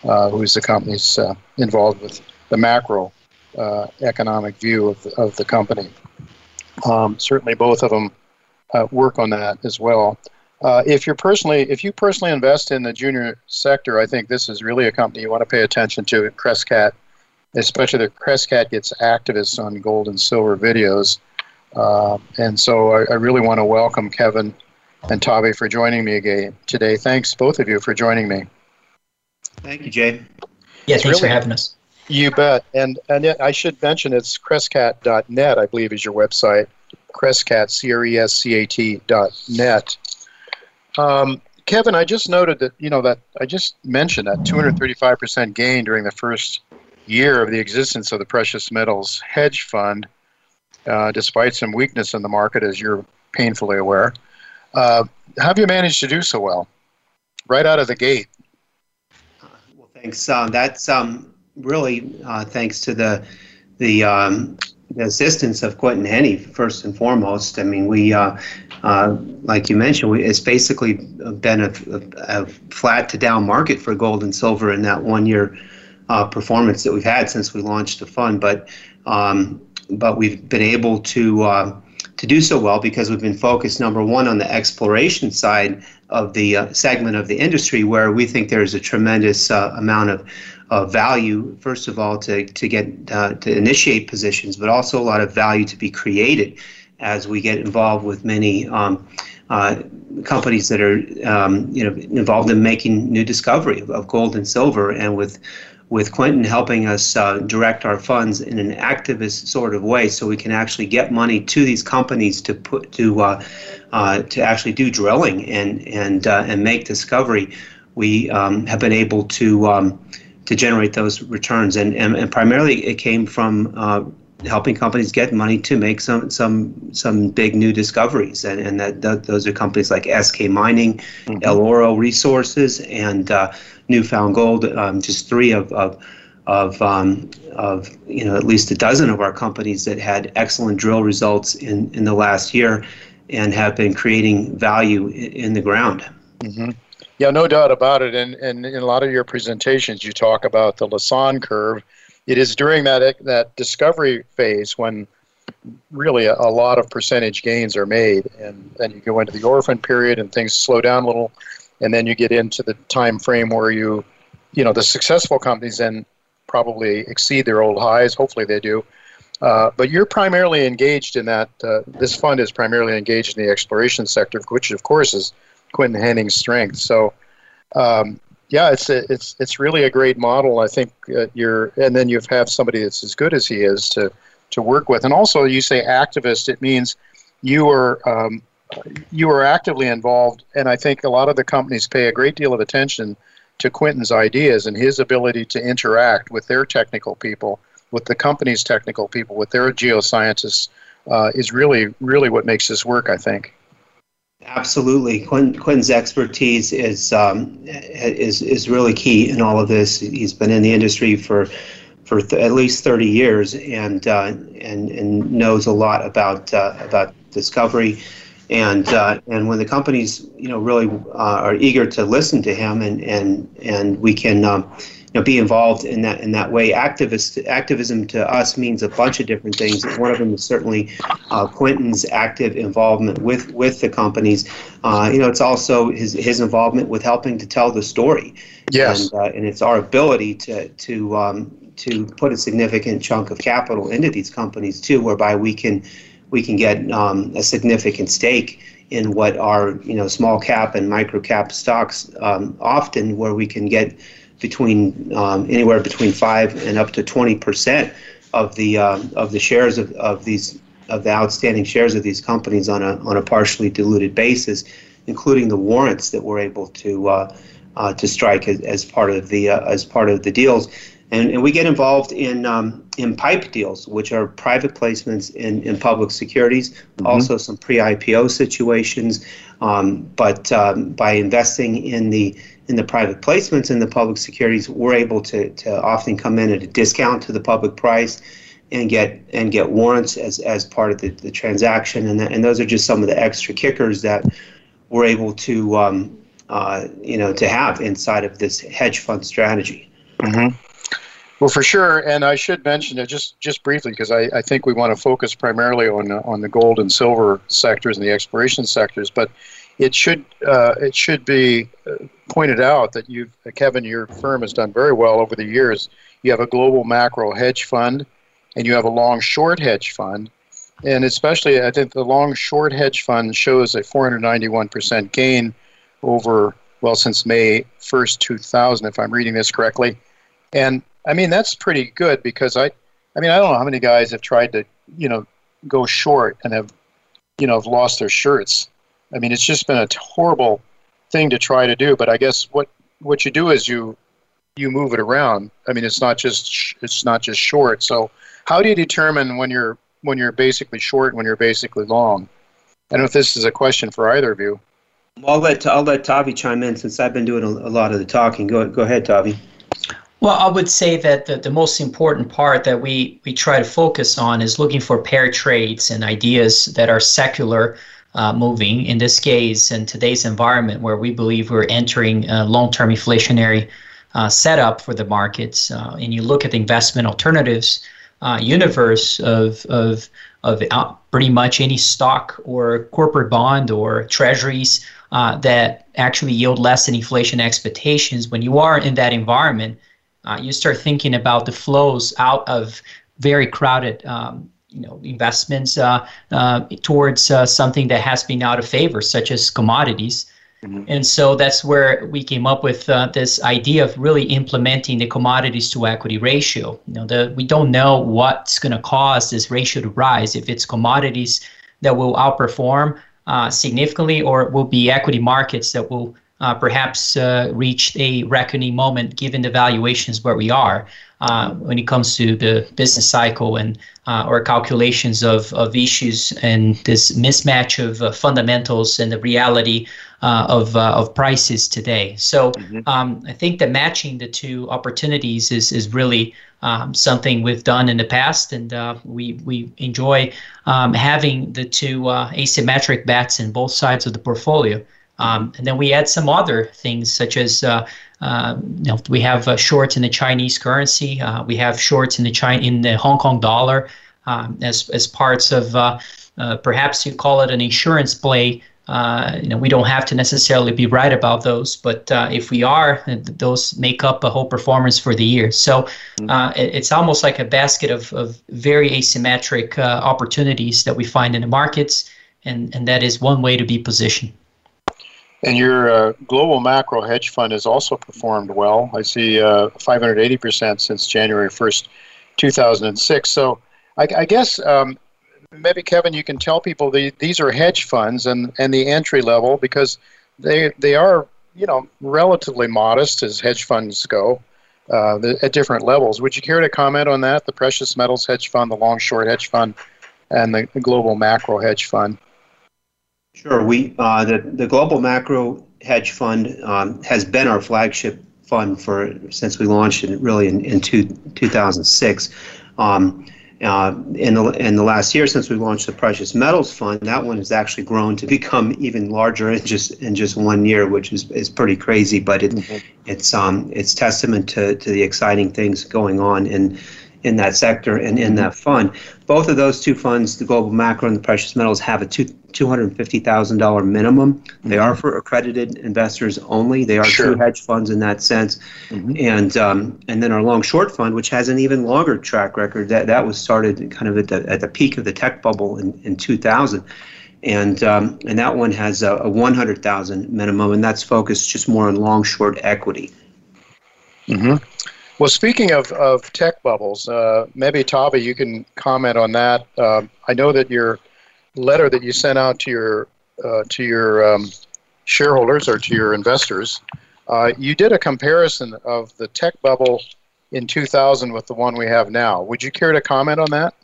uh, who's the company's uh, involved with the macro uh, economic view of the, of the company. Um, certainly, both of them uh, work on that as well. Uh, if you're personally, if you personally invest in the junior sector, I think this is really a company you want to pay attention to. Crescat, especially the Crescat gets activists on gold and silver videos, uh, and so I, I, really want to welcome Kevin and Tavi for joining me again today. Thanks both of you for joining me. Thank you, Jay. Yeah, it's thanks really, for having us. You bet. And and I should mention it's crescat.net, I believe, is your website. Crescat, C R E S C A T dot net. Um, Kevin, I just noted that you know that I just mentioned that 235% gain during the first year of the existence of the precious metals hedge fund, uh, despite some weakness in the market, as you're painfully aware. Uh, how have you managed to do so well, right out of the gate? well, thanks. Uh, that's um, really uh, thanks to the the, um, the assistance of Quinton Hennigh first and foremost. I mean, we uh, uh, like you mentioned, we, it's basically been a, a, a, flat to down market for gold and silver in that one year uh, performance that we've had since we launched the fund. But um, but we've been able to uh, to do so well because we've been focused number one on the exploration side of the uh, segment of the industry where we think there's a tremendous uh, amount of uh, value, first of all, to, to get uh, to initiate positions, but also a lot of value to be created as we get involved with many um, uh, companies that are um, you know involved in making new discovery of, of, gold and silver, and with with Quinton helping us uh, direct our funds in an activist sort of way, so we can actually get money to these companies to put to uh, uh, to actually do drilling and and and make discovery. We um, have been able to um, to generate those returns, and, and, and primarily it came from uh, helping companies get money to make some some some big new discoveries, and and that, that those are companies like Eskay Mining, mm-hmm. Eloro Resources, and uh, New Found Gold. Um, just three of of of, um, of you know at least a dozen of our companies that had excellent drill results in in the last year, and have been creating value in, in the ground. Mm-hmm. Yeah, no doubt about it. And, and in a lot of your presentations, you talk about the Lassonde curve it is during that that discovery phase when really a, a, lot of percentage gains are made, and then you go into the orphan period and things slow down a little, and then you get into the time frame where you, you know, the successful companies then probably exceed their old highs. Hopefully they do. Uh, but you're primarily engaged in that. Uh, this fund is primarily engaged in the exploration sector, which of course is Quinton Hennigh's strength. So um, yeah, it's a, it's it's really a great model. I think uh, you're, and then you have somebody that's as good as he is to to work with. And also, you say activist, it means you are um, you are actively involved. And I think a lot of the companies pay a great deal of attention to Quinton's ideas and his ability to interact with their technical people, with the company's technical people, with their geoscientists. Uh, is really really what makes this work. I think. Absolutely, Quinn, Quinn's expertise is um, is is really key in all of this. He's been in the industry for for th- at least 30 years and uh, and and knows a lot about uh, about discovery. And uh, and when the companies you know really uh, are eager to listen to him and and and we can um, you know, be involved in that in that way. Activist activism to us means a bunch of different things. One of them is certainly uh, Quinton's active involvement with with the companies. Uh, you know, it's also his his involvement with helping to tell the story. Yes, and, uh, and it's our ability to to um, to put a significant chunk of capital into these companies too, whereby we can we can get um, a significant stake in what are you know small cap and micro cap stocks um, often where we can get between um, anywhere between five and up to 20 percent of the um, of the shares of, of these of the outstanding shares of these companies on a on a partially diluted basis, including the warrants that we're able to uh, uh, to strike as, as part of the uh, as part of the deals. And, and we get involved in um, in pipe deals, which are private placements in, in public securities, mm-hmm. also some pre-IPO situations. Um, but um, by investing in the in the private placements in the public securities, we're able to, to often come in at a discount to the public price and get and get warrants as, as part of the, the transaction. And, and those are just some of the extra kickers that we're able to um, uh, you know to have inside of this hedge fund strategy. Mm-hmm. Well, for sure, and I should mention it just just briefly because I, I think we want to focus primarily on on the gold and silver sectors and the exploration sectors, but it should uh, it should be uh, pointed out that you, Kevin, your firm has done very well over the years. You have a global macro hedge fund, and you have a long short hedge fund, and especially I think the long short hedge fund shows a 491% gain over well since May 1st, 2000, if I'm reading this correctly, and I mean that's pretty good because I, I mean I don't know how many guys have tried to you know go short and have you know have lost their shirts I mean, it's just been a horrible thing to try to do. But I guess what what you do is you you move it around. I mean, it's not just it's not just short. So, how do you determine when you're when you're basically short and when you're basically long? I don't know if this is a question for either of you. I'll let I'll let Tavi chime in since I've been doing a, a lot of the talking. Go go ahead, Tavi. Well, I would say that the, the most important part that we, we try to focus on is looking for pair trades and ideas that are secular uh, moving. In this case, in today's environment where we believe we're entering a long term inflationary uh, setup for the markets, uh, and you look at the investment alternatives uh, universe of, of, of pretty much any stock or corporate bond or treasuries uh, that actually yield less than inflation expectations, when you are in that environment, uh, you start thinking about the flows out of very crowded um, you know investments uh, uh, towards uh, something that has been out of favor such as commodities mm-hmm. and so that's where we came up with uh, this idea of really implementing the commodities to equity ratio you know the, we don't know what's going to cause this ratio to rise if it's commodities that will outperform uh, significantly or it will be equity markets that will uh, perhaps uh, reached a reckoning moment given the valuations where we are uh, when it comes to the business cycle and uh, or calculations of, of issues and this mismatch of uh, fundamentals and the reality uh, of, of prices today. So mm-hmm. um, I think that matching the two opportunities is, is really um, something we've done in the past, and we, we enjoy um, having the two asymmetric bets in both sides of the portfolio. Um, and then we add some other things such as uh, uh, you know, we have uh, shorts in the Chinese currency. Uh, we have shorts in the China in the Hong Kong dollar um, as as parts of uh, uh, perhaps you call it an insurance play. you know, we don't have to necessarily be right about those, but if we are, those make up a whole performance for the year. So mm-hmm. it, it's almost like a basket of, of very asymmetric opportunities that we find in the markets, and, and that is one way to be positioned. And your uh, global macro hedge fund has also performed well. I see uh, 580% since January 1st, 2006. So I, I guess um, maybe, Kevin, you can tell people the, these are hedge funds and, and the entry level because they, they are, you know, relatively modest as hedge funds go uh, the, at different levels. Would you care to comment on that? The precious metals hedge fund, the long short hedge fund, and the, the global macro hedge fund? Sure. We uh, the the global macro hedge fund um, has been our flagship fund for since we launched it really in, in two, 2006. Um, uh, in the in the last year since we launched the precious metals fund, that one has actually grown to become even larger in just in just one year, which is, is pretty crazy. But it, mm-hmm. it's um it's testament to, to the exciting things going on in in that sector and in that fund. Both of those two funds, the global macro and the precious metals, have a two $250,000 minimum. They are for accredited investors only. They are sure. true hedge funds in that sense. Mm-hmm. And um, and then our long short fund, which has an even longer track record, that, that was started kind of at the, at the peak of the tech bubble in, in 2000 and um, and that one has a, a 100,000 minimum, and that's focused just more on long short equity. Mm-hmm. Well, speaking of, of tech bubbles, uh, maybe Tavi, you can comment on that. Uh, I know that your letter that you sent out to your uh, to your um, shareholders or to your investors, uh, you did a comparison of the tech bubble in 2000 with the one we have now. Would you care to comment on that?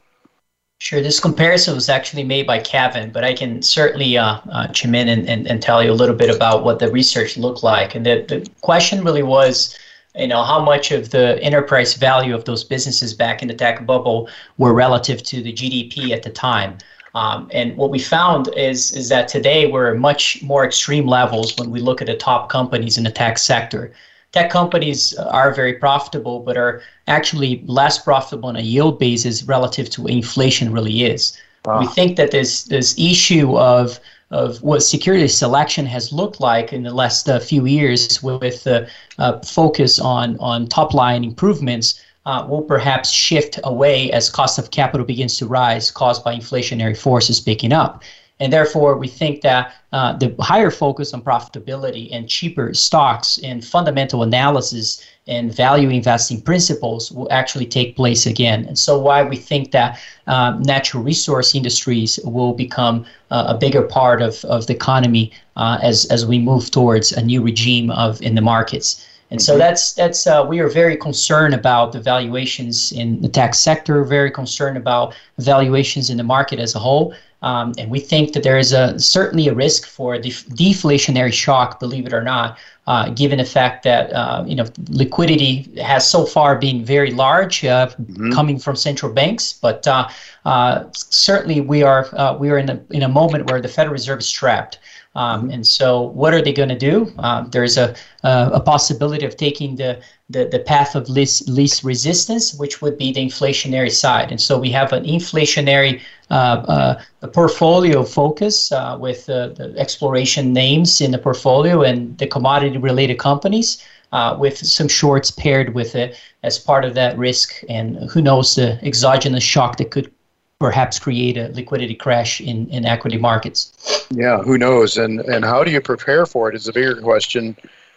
Sure. This comparison was actually made by Kevin, but I can certainly uh, uh, chime in and, and, and, tell you a little bit about what the research looked like. And the, the question really was you know how much of the enterprise value of those businesses back in the tech bubble were relative to the GDP at the time. Um, and what we found is is that today we're at much more extreme levels when we look at the top companies in the tech sector. Tech companies are very profitable, but are actually less profitable on a yield basis relative to what inflation really is. Wow. We think that this this issue of of what security selection has looked like in the last uh, few years with the uh, focus on, on top line improvements uh, will perhaps shift away as cost of capital begins to rise caused by inflationary forces picking up. And therefore, we think that uh, the higher focus on profitability and cheaper stocks and fundamental analysis and value investing principles will actually take place again. And so, why we think that um, natural resource industries will become uh, a bigger part of, of the economy uh, as, as we move towards a new regime of in the markets. And so that's that's uh, we are very concerned about the valuations in the tax sector, very concerned about valuations in the market as a whole. Um, and we think that there is a certainly a risk for def- deflationary shock, believe it or not, uh, given the fact that uh, you know liquidity has so far been very large uh, mm-hmm. coming from central banks, but uh, uh, certainly we are uh, we are in a in a moment where the Federal Reserve is trapped. Um, mm-hmm. and so, what are they going to do? Um, there's a, a, a possibility of taking the, the, the path of least, least resistance, which would be the inflationary side. And so, we have an inflationary uh, uh, a portfolio focus uh, with the exploration names in the portfolio and the commodity related companies. Uh, with some shorts paired with it as part of that risk. And who knows the exogenous shock that could perhaps create a liquidity crash in, in equity markets. Yeah, who knows? And, and how do you prepare for it is a bigger question.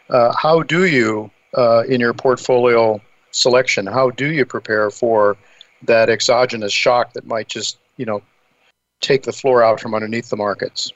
Uh, how do you, uh, in your portfolio selection, how do you prepare for that exogenous shock that might just you know, take the floor out from underneath the markets?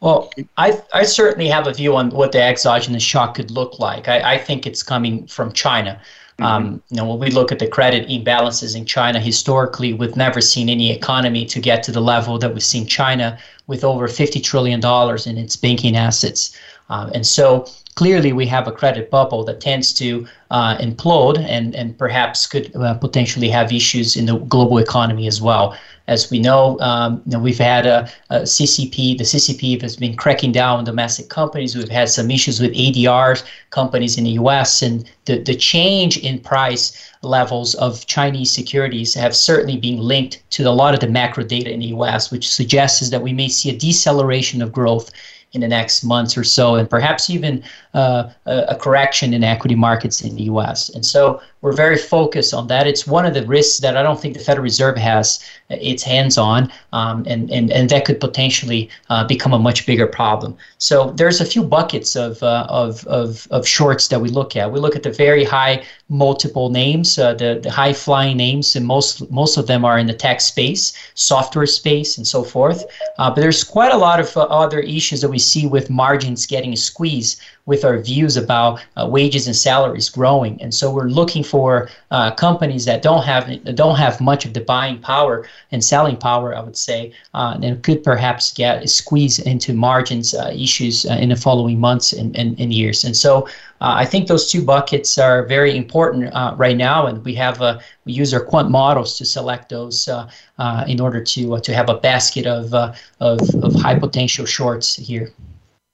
Well, I, I certainly have a view on what the exogenous shock could look like. I, I think it's coming from China. Mm-hmm. Um, you know, when we look at the credit imbalances in China, historically, we've never seen any economy to get to the level that we've seen China with over $50 trillion in its banking assets. Uh, and so clearly we have a credit bubble that tends to uh, implode and, and perhaps could uh, potentially have issues in the global economy as well. As we know, um, you know we've had a, a, CCP, the CCP has been cracking down on domestic companies. We've had some issues with ADRs companies in the US, and the, the change in price levels of Chinese securities have certainly been linked to a lot of the macro data in the US, which suggests that we may see a deceleration of growth in the next months or so, and perhaps even uh, a, correction in equity markets in the U.S. And so we're very focused on that. It's one of the risks that I don't think the Federal Reserve has uh, its hands on, um, and, and, and that could potentially uh, become a much bigger problem. So there's a few buckets of, uh, of, of, of shorts that we look at. We look at the very high multiple names, uh, the, the high flying names, and most, most of them are in the tech space, software space, and so forth. Uh, but there's quite a lot of other issues that we see with margins getting squeezed with our views about uh, wages and salaries growing. And so we're looking for uh, companies that don't have don't have much of the buying power and selling power, I would say, uh, and could perhaps get squeezed into margins uh, issues uh, in the following months and, and, and years. And so uh, I think those two buckets are very important right now, and we have we use our quant models to select those in order to to have a basket of, of, of high potential shorts here.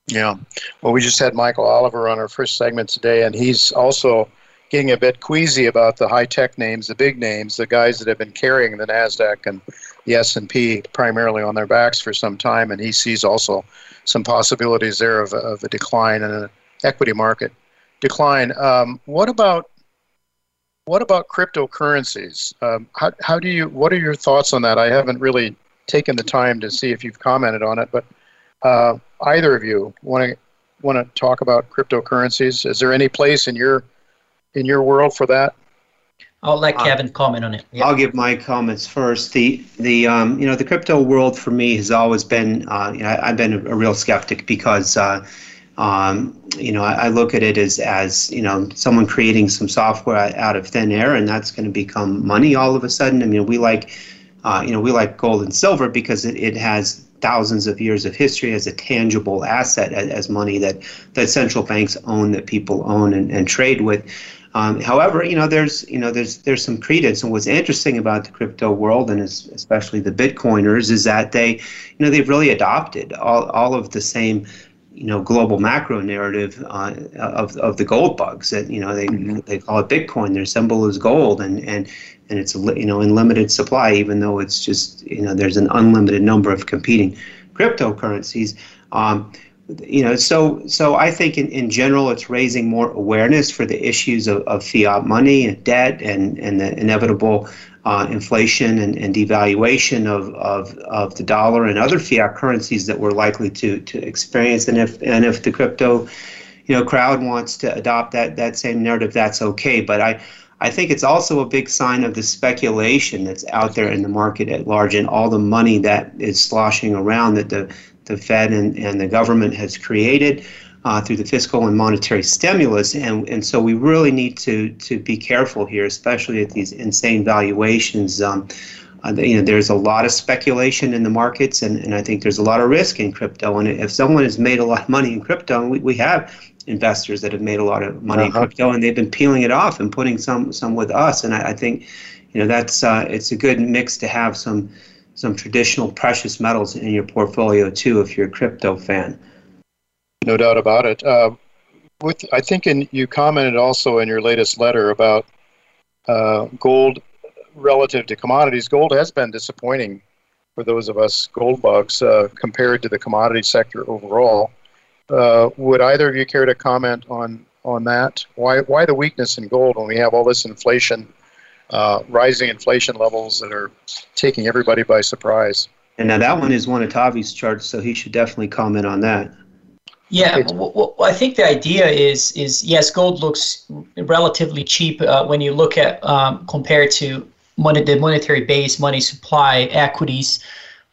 Yeah. Well, we just had Michael Oliver on our first segment today, and he's also getting a bit queasy about the high tech names, the big names, the guys that have been carrying the Nasdaq and the S and P primarily on their backs for some time, and he sees also some possibilities there of, of a decline in an equity market decline. Um, what about what about cryptocurrencies? Um, how, how do you? What are your thoughts on that? I haven't really taken the time to see if you've commented on it, but uh, either of you want to want to talk about cryptocurrencies? Is there any place in your in your world for that? I'll let uh, Kevin uh, comment on it. Yep. I'll give my comments first. The the um, you know the crypto world for me has always been uh, you know, I, have been a, a, real skeptic because uh, um, you know I, I, look at it as as you know someone creating some software out of thin air and that's going to become money all of a sudden. I mean we like uh, you know we like gold and silver because it, it has thousands of years of history as a tangible asset as, as money that, that central banks own that people own and, and trade with. Um, however you know there's you know there's there's some credence. And what's interesting about the crypto world and especially the bitcoiners is that they you know they've really adopted all, all of the same you know global macro narrative uh, of, of the gold bugs that you know they mm-hmm. they call it bitcoin. Their symbol is gold. And and and it's you know in limited supply, even though it's just you know there's an unlimited number of competing cryptocurrencies. Um, you know, so so I think in, in general it's raising more awareness for the issues of, of fiat money and debt and, and the inevitable uh, inflation and, and devaluation of, of, of the dollar and other fiat currencies that we're likely to, to experience. And if and if the crypto, you know, crowd wants to adopt that that same narrative, that's okay. But I I think it's also a big sign of the speculation that's out there in the market at large and all the money that is sloshing around that the the Fed and, and the government has created uh, through the fiscal and monetary stimulus. And, and so we really need to, to be careful here, especially at these insane valuations. Um, uh, you know, there's a lot of speculation in the markets, and, and I think there's a lot of risk in crypto. And if someone has made a lot of money in crypto, and we, we have investors that have made a lot of money uh-huh. in crypto, and they've been peeling it off and putting some some with us. And I, I think, you know, that's uh, it's a good mix to have some some traditional precious metals in your portfolio too, if you're a crypto fan. No doubt about it. Uh, with I think in, you commented also in your latest letter about uh, gold relative to commodities. Gold has been disappointing for those of us gold bugs uh, compared to the commodity sector overall. Uh, would either of you care to comment on on that? Why why the weakness in gold when we have all this inflation, uh, rising inflation levels that are taking everybody by surprise? And now that one is one of Tavi's charts, so he should definitely comment on that. Yeah, well, I think the idea is is yes, gold looks relatively cheap uh, when you look at um, compared to money, the monetary base, money supply, equities.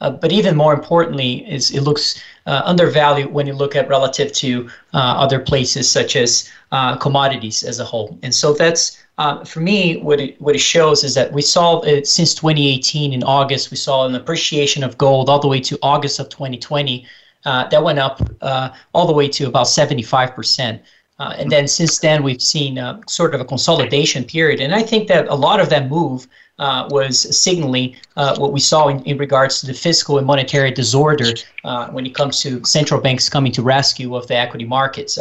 Uh, but even more importantly, is it looks uh, undervalued when you look at relative to uh, other places such as uh, commodities as a whole. And so that's uh, for me what it what it shows is that we saw it since 2018 in August we saw an appreciation of gold all the way to August of 2020 uh, that went up uh, all the way to about 75%. Uh, and then since then, we've seen uh, sort of a consolidation period. And I think that a lot of that move uh, was signaling uh, what we saw in, in regards to the fiscal and monetary disorder when it comes to central banks coming to rescue of the equity markets.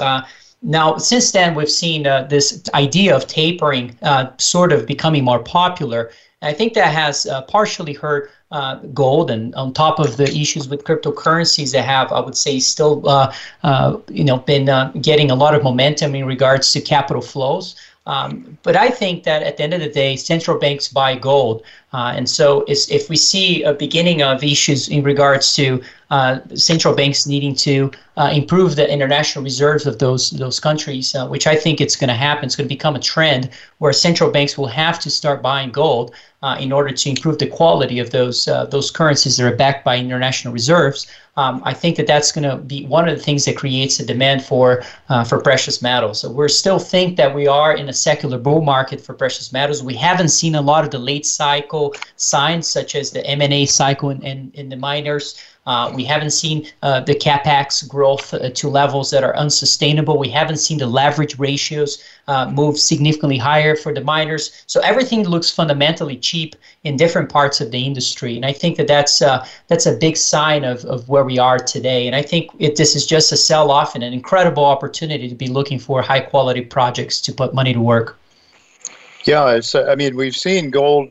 Now, since then, we've seen uh, this idea of tapering uh, sort of becoming more popular. I think that has uh, partially hurt uh, gold, and on top of the issues with cryptocurrencies that have, I would say, still, uh, uh, you know, been getting a lot of momentum in regards to capital flows. Um, but I think that at the end of the day, central banks buy gold. Uh, and so if we see a beginning of issues in regards to uh, central banks needing to uh, improve the international reserves of those those countries, uh, which I think it's going to happen, it's going to become a trend where central banks will have to start buying gold uh, in order to improve the quality of those uh, those currencies that are backed by international reserves um, I think that that's going to be one of the things that creates a demand for uh, for precious metals. So we still think that we are in a secular bull market for precious metals. We haven't seen a lot of the late cycle signs, such as the M&A cycle in, in, in the miners. Uh, we haven't seen uh, the capex growth uh, to levels that are unsustainable. We haven't seen the leverage ratios uh, move significantly higher for the miners. So everything looks fundamentally cheap in different parts of the industry, and I think that that's uh, that's a big sign of, of where we are today. And I think it, this is just a sell-off and an incredible opportunity to be looking for high-quality projects to put money to work. Yeah, I mean, we've seen gold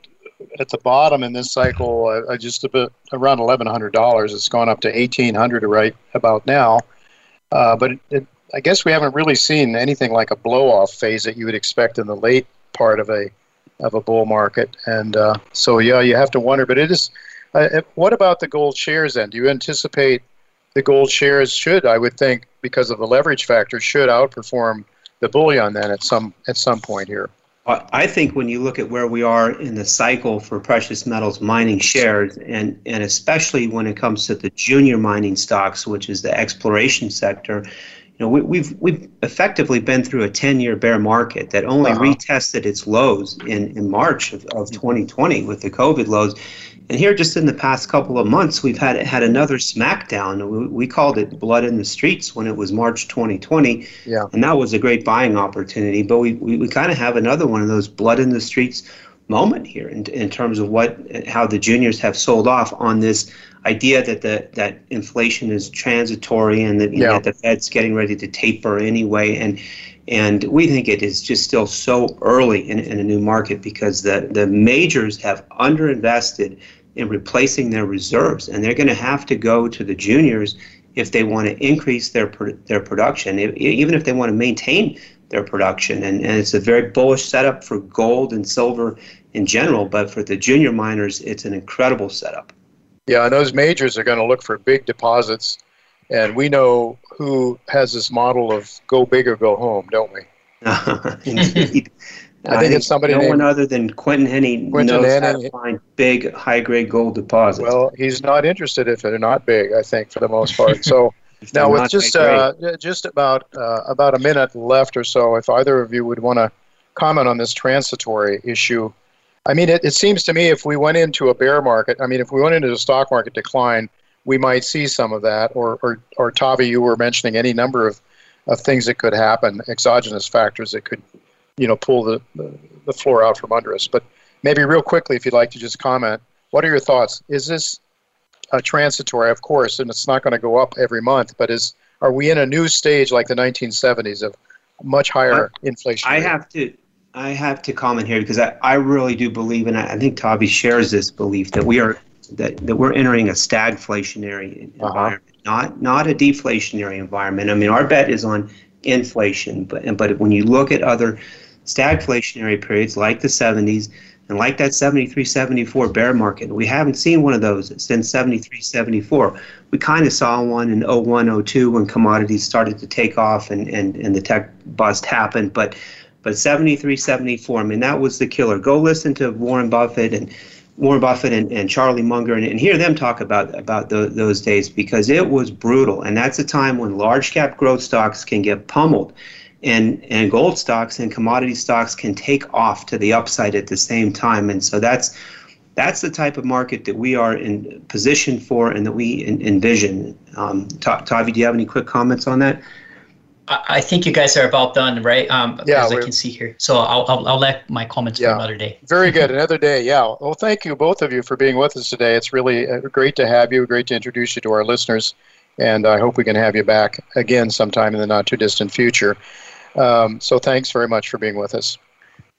at the bottom in this cycle, uh, just a bit around eleven hundred dollars. It's gone up to eighteen hundred right about now. Uh, but it, it, I guess we haven't really seen anything like a blow off phase that you would expect in the late part of a of a bull market. And uh, so yeah, you have to wonder. But it is. Uh, what about the gold shares then? Do you anticipate the gold shares should, I would think, because of the leverage factor, should outperform the bullion then at some at some point here? I think when you look at where we are in the cycle for precious metals mining shares, and, and especially when it comes to the junior mining stocks, which is the exploration sector, you know, we, have we've, we've effectively been through a 10-year bear market that only uh-huh. retested its lows in, in March of, of 2020 with the COVID lows. And here, just in the past couple of months, we've had had another smackdown. We, we called it blood in the streets when it was March 2020, yeah. and that was a great buying opportunity. But we, we, we kind of have another one of those blood in the streets moment here in, in terms of what how the juniors have sold off on this idea that the that inflation is transitory and that, yeah. that the Fed's getting ready to taper anyway. And and we think it is just still so early in, in a new market because the, the majors have underinvested in replacing their reserves, and they're going to have to go to the juniors if they want to increase their their production, if, even if they want to maintain their production. And, and it's a very bullish setup for gold and silver in general, but for the junior miners, it's an incredible setup. Yeah, and those majors are going to look for big deposits and we know who has this model of go big or go home, don't we? [laughs] [laughs] Indeed. I, I think, it's somebody. No named, one other than Quinton Hennigh Quinton knows Hennigh. how to find big, high-grade gold deposits. Well, he's not interested if they're not big. I think for the most part. So [laughs] now with just uh, just about uh, about a minute left or so, if either of you would want to comment on this transitory issue. I mean, it, it seems to me if we went into a bear market, I mean, if we went into a stock market decline, we might see some of that. Or, or, or Tavi, you were mentioning any number of, of things that could happen, exogenous factors that could, you know, pull the, the, the floor out from under us. But maybe real quickly, if you'd like to just comment, what are your thoughts? Is this a transitory, of course, and it's not going to go up every month, but is are we in a new stage like the 1970s of much higher inflation? I have to I have to comment here because I, I really do believe, and I, I think Tavi shares this belief that we are that, that we're entering a stagflationary uh-huh. environment, not not a deflationary environment. I mean, our bet is on inflation, but but when you look at other stagflationary periods like the 70s and like that 73 74 bear market, we haven't seen one of those since 73 74. We kind of saw one in 01 02 when commodities started to take off and, and, and the tech bust happened, but but 73, 74, I mean, that was the killer. Go listen to Warren Buffett and Warren Buffett and, and Charlie Munger and, and hear them talk about about the, those days because it was brutal. And that's a time when large cap growth stocks can get pummeled and, and gold stocks and commodity stocks can take off to the upside at the same time. And so that's that's the type of market that we are in position for and that we envision. Um, Tavi, do you have any quick comments on that? I think you guys are about done, right? Um, yeah, as I can see here. So I'll, I'll, I'll let my comments yeah. for another day. Very [laughs] good. Another day. Yeah. Well, thank you, both of you, for being with us today. It's really uh, great to have you. Great to introduce you to our listeners. And I hope we can have you back again sometime in the not too distant future. Um, so thanks very much for being with us.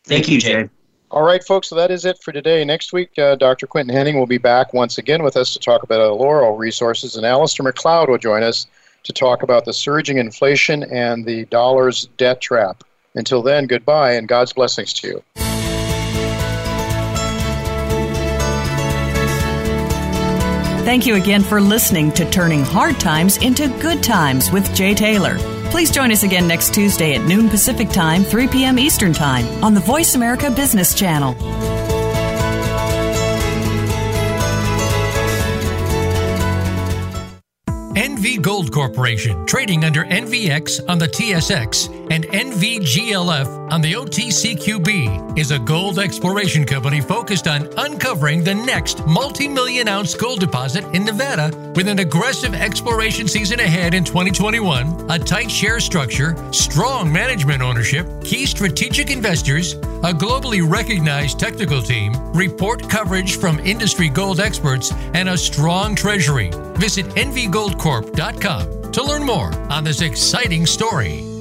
Thank, thank you, Jay. All right, folks, so that is it for today. Next week, uh, Dr. Quinton Hennigh will be back once again with us to talk about Eloro Resources, and Alasdair Macleod will join us to talk about the surging inflation and the dollar's debt trap. Until then, goodbye and God's blessings to you. Thank you again for listening to Turning Hard Times into Good Times with Jay Taylor. Please join us again next Tuesday at noon Pacific Time, 3 p.m. Eastern Time on the Voice America Business Channel. NV Gold Corporation, trading under NVX on the TSX and NVGLF on the OTCQB, is a gold exploration company focused on uncovering the next multi million ounce gold deposit in Nevada with an aggressive exploration season ahead in 2021, a tight share structure, strong management ownership, key strategic investors, a globally recognized technical team, report coverage from industry gold experts, and a strong treasury. Visit NVGoldCorp.com to learn more on this exciting story.